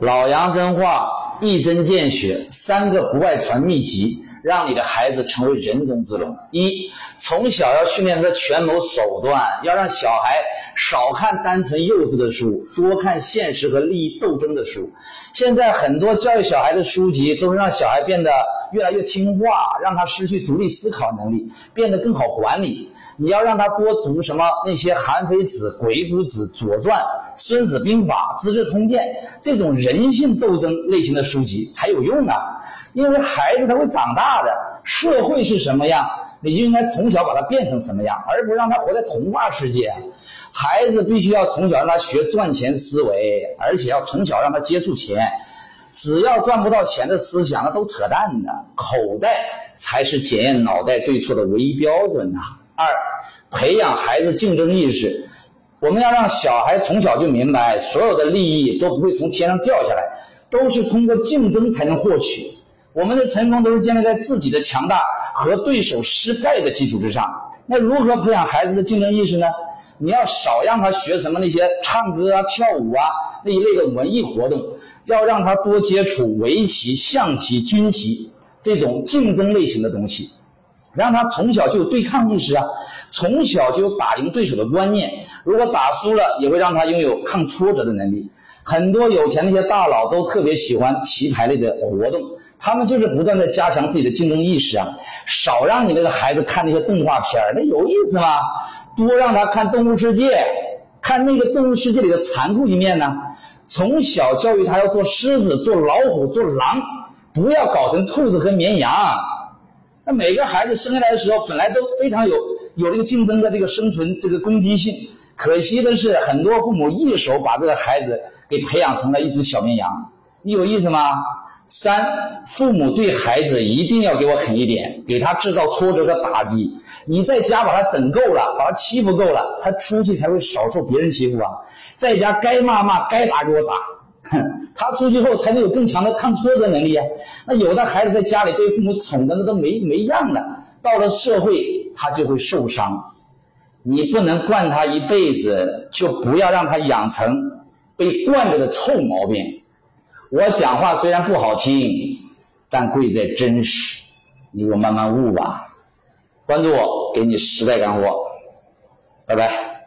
老杨真话一针见血，三个不外传秘籍，让你的孩子成为人中之龙。一，从小要训练他权谋手段，要让小孩少看单纯幼稚的书，多看现实和利益斗争的书。现在很多教育小孩的书籍，都是让小孩变得越来越听话，让他失去独立思考能力，变得更好管理。你要让他多读什么那些《韩非子》《鬼谷子》《左传》《孙子兵法》《资治通鉴》这种人性斗争类型的书籍才有用啊！因为孩子他会长大的，社会是什么样，你就应该从小把他变成什么样，而不让他活在童话世界。孩子必须要从小让他学赚钱思维，而且要从小让他接触钱。只要赚不到钱的思想，那都扯淡的。口袋才是检验脑袋对错的唯一标准呐！二，培养孩子竞争意识。我们要让小孩从小就明白，所有的利益都不会从天上掉下来，都是通过竞争才能获取。我们的成功都是建立在自己的强大和对手失败的基础之上。那如何培养孩子的竞争意识呢？你要少让他学什么那些唱歌啊、跳舞啊那一类的文艺活动，要让他多接触围棋、象棋、军棋这种竞争类型的东西。让他从小就有对抗意识啊，从小就有打赢对手的观念。如果打输了，也会让他拥有抗挫折的能力。很多有钱那些大佬都特别喜欢棋牌类的活动，他们就是不断的加强自己的竞争意识啊。少让你那个孩子看那些动画片那有意思吗？多让他看《动物世界》，看那个《动物世界》里的残酷一面呢。从小教育他要做狮子、做老虎、做狼，不要搞成兔子和绵羊。那每个孩子生下来的时候，本来都非常有有这个竞争的这个生存这个攻击性。可惜的是，很多父母一手把这个孩子给培养成了一只小绵羊。你有意思吗？三，父母对孩子一定要给我狠一点，给他制造挫折和打击。你在家把他整够了，把他欺负够了，他出去才会少受别人欺负啊。在家该骂骂，该打给我打。哼，他出去后才能有更强的抗挫折能力啊。那有的孩子在家里被父母宠的那都没没样了，到了社会他就会受伤。你不能惯他一辈子，就不要让他养成被惯着的臭毛病。我讲话虽然不好听，但贵在真实。你给我慢慢悟吧。关注我，给你实在干货。拜拜。